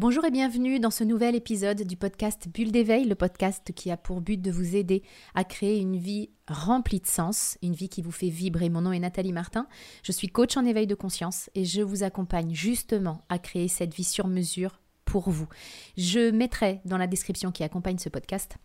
Bonjour et bienvenue dans ce nouvel épisode du podcast Bulle d'éveil, le podcast qui a pour but de vous aider à créer une vie remplie de sens, une vie qui vous fait vibrer. Mon nom est Nathalie Martin, je suis coach en éveil de conscience et je vous accompagne justement à créer cette vie sur mesure pour vous. Je mettrai dans la description qui accompagne ce podcast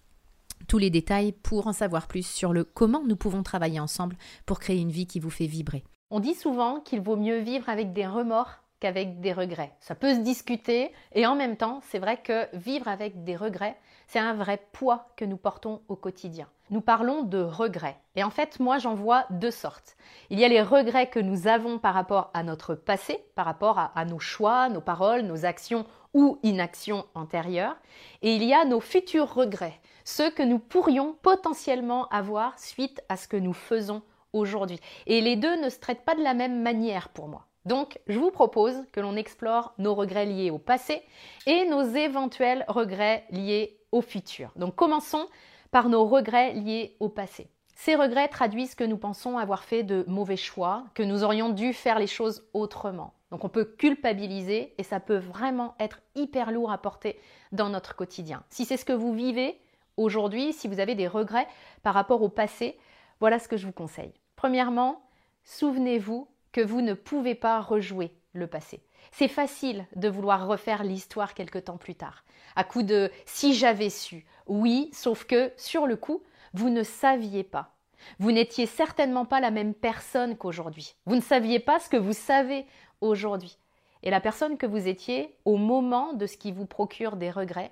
tous les détails pour en savoir plus sur le comment nous pouvons travailler ensemble pour créer une vie qui vous fait vibrer. On dit souvent qu'il vaut mieux vivre avec des remords qu'avec des regrets. Ça peut se discuter et en même temps, c'est vrai que vivre avec des regrets, c'est un vrai poids que nous portons au quotidien. Nous parlons de regrets. Et en fait, moi, j'en vois deux sortes. Il y a les regrets que nous avons par rapport à notre passé, par rapport à, à nos choix, nos paroles, nos actions ou inactions antérieures. Et il y a nos futurs regrets, ceux que nous pourrions potentiellement avoir suite à ce que nous faisons aujourd'hui. Et les deux ne se traitent pas de la même manière pour moi. Donc, je vous propose que l'on explore nos regrets liés au passé et nos éventuels regrets liés au futur. Donc, commençons par nos regrets liés au passé. Ces regrets traduisent que nous pensons avoir fait de mauvais choix, que nous aurions dû faire les choses autrement. Donc on peut culpabiliser et ça peut vraiment être hyper lourd à porter dans notre quotidien. Si c'est ce que vous vivez aujourd'hui, si vous avez des regrets par rapport au passé, voilà ce que je vous conseille. Premièrement, souvenez-vous que vous ne pouvez pas rejouer le passé. C'est facile de vouloir refaire l'histoire quelque temps plus tard, à coup de si j'avais su. Oui, sauf que sur le coup, vous ne saviez pas. Vous n'étiez certainement pas la même personne qu'aujourd'hui. Vous ne saviez pas ce que vous savez aujourd'hui. Et la personne que vous étiez au moment de ce qui vous procure des regrets,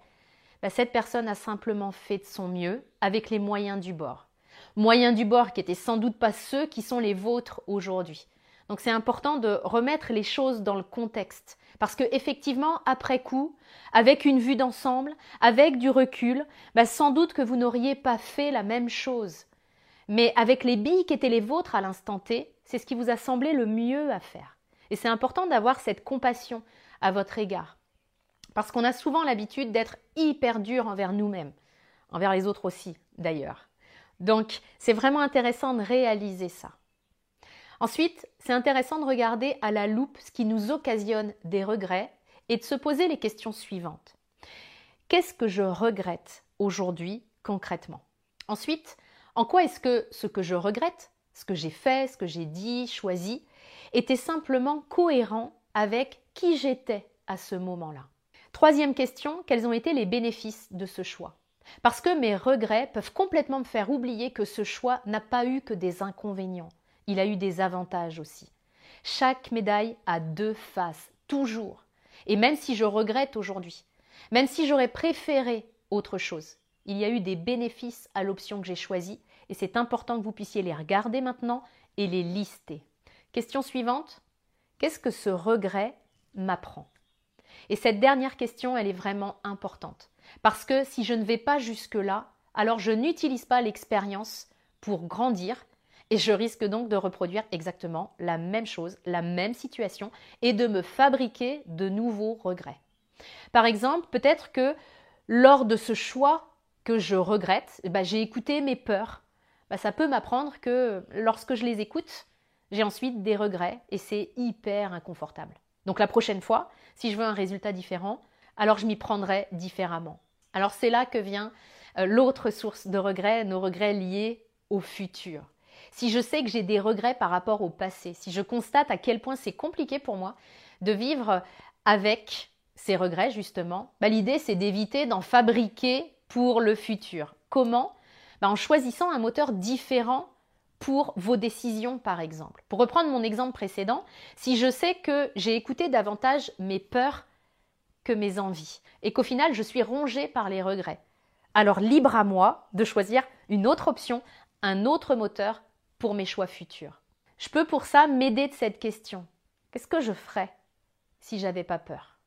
bah, cette personne a simplement fait de son mieux avec les moyens du bord. Moyens du bord qui n'étaient sans doute pas ceux qui sont les vôtres aujourd'hui. Donc c'est important de remettre les choses dans le contexte. Parce que effectivement, après coup, avec une vue d'ensemble, avec du recul, bah, sans doute que vous n'auriez pas fait la même chose. Mais avec les billes qui étaient les vôtres à l'instant T, c'est ce qui vous a semblé le mieux à faire. Et c'est important d'avoir cette compassion à votre égard. Parce qu'on a souvent l'habitude d'être hyper dur envers nous-mêmes, envers les autres aussi d'ailleurs. Donc c'est vraiment intéressant de réaliser ça. Ensuite, c'est intéressant de regarder à la loupe ce qui nous occasionne des regrets et de se poser les questions suivantes. Qu'est-ce que je regrette aujourd'hui concrètement? Ensuite, en quoi est-ce que ce que je regrette, ce que j'ai fait, ce que j'ai dit, choisi, était simplement cohérent avec qui j'étais à ce moment-là? Troisième question, quels ont été les bénéfices de ce choix? Parce que mes regrets peuvent complètement me faire oublier que ce choix n'a pas eu que des inconvénients il a eu des avantages aussi. Chaque médaille a deux faces, toujours. Et même si je regrette aujourd'hui, même si j'aurais préféré autre chose, il y a eu des bénéfices à l'option que j'ai choisie et c'est important que vous puissiez les regarder maintenant et les lister. Question suivante, qu'est-ce que ce regret m'apprend? Et cette dernière question, elle est vraiment importante. Parce que si je ne vais pas jusque-là, alors je n'utilise pas l'expérience pour grandir et je risque donc de reproduire exactement la même chose, la même situation, et de me fabriquer de nouveaux regrets. Par exemple, peut-être que lors de ce choix que je regrette, eh ben, j'ai écouté mes peurs. Ben, ça peut m'apprendre que lorsque je les écoute, j'ai ensuite des regrets et c'est hyper inconfortable. Donc la prochaine fois, si je veux un résultat différent, alors je m'y prendrai différemment. Alors c'est là que vient euh, l'autre source de regrets, nos regrets liés au futur si je sais que j'ai des regrets par rapport au passé, si je constate à quel point c'est compliqué pour moi de vivre avec ces regrets, justement, bah, l'idée c'est d'éviter d'en fabriquer pour le futur. Comment? Bah, En choisissant un moteur différent pour vos décisions, par exemple. Pour reprendre mon exemple précédent, si je sais que j'ai écouté davantage mes peurs que mes envies, et qu'au final je suis rongée par les regrets, alors libre à moi de choisir une autre option, un autre moteur mes choix futurs. Je peux pour ça m'aider de cette question. Qu'est-ce que je ferais si j'avais pas peur?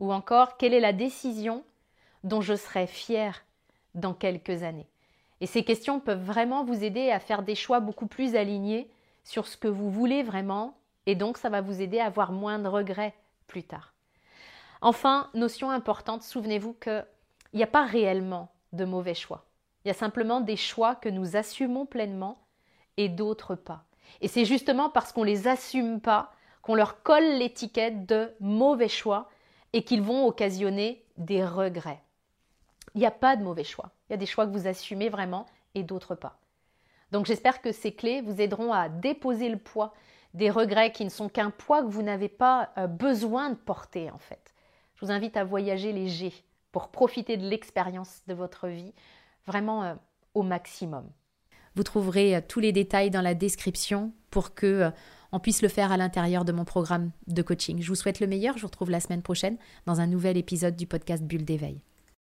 Ou encore, quelle est la décision dont je serais fière dans quelques années? Et ces questions peuvent vraiment vous aider à faire des choix beaucoup plus alignés sur ce que vous voulez vraiment, et donc ça va vous aider à avoir moins de regrets plus tard. Enfin, notion importante, souvenez-vous qu'il n'y a pas réellement de mauvais choix. Il y a simplement des choix que nous assumons pleinement et d'autres pas. Et c'est justement parce qu'on les assume pas qu'on leur colle l'étiquette de mauvais choix et qu'ils vont occasionner des regrets. Il n'y a pas de mauvais choix. Il y a des choix que vous assumez vraiment et d'autres pas. Donc j'espère que ces clés vous aideront à déposer le poids des regrets qui ne sont qu'un poids que vous n'avez pas euh, besoin de porter en fait. Je vous invite à voyager léger pour profiter de l'expérience de votre vie vraiment euh, au maximum. Vous trouverez euh, tous les détails dans la description pour que on puisse le faire à l'intérieur de mon programme de coaching. Je vous souhaite le meilleur. Je vous retrouve la semaine prochaine dans un nouvel épisode du podcast Bulle d'éveil.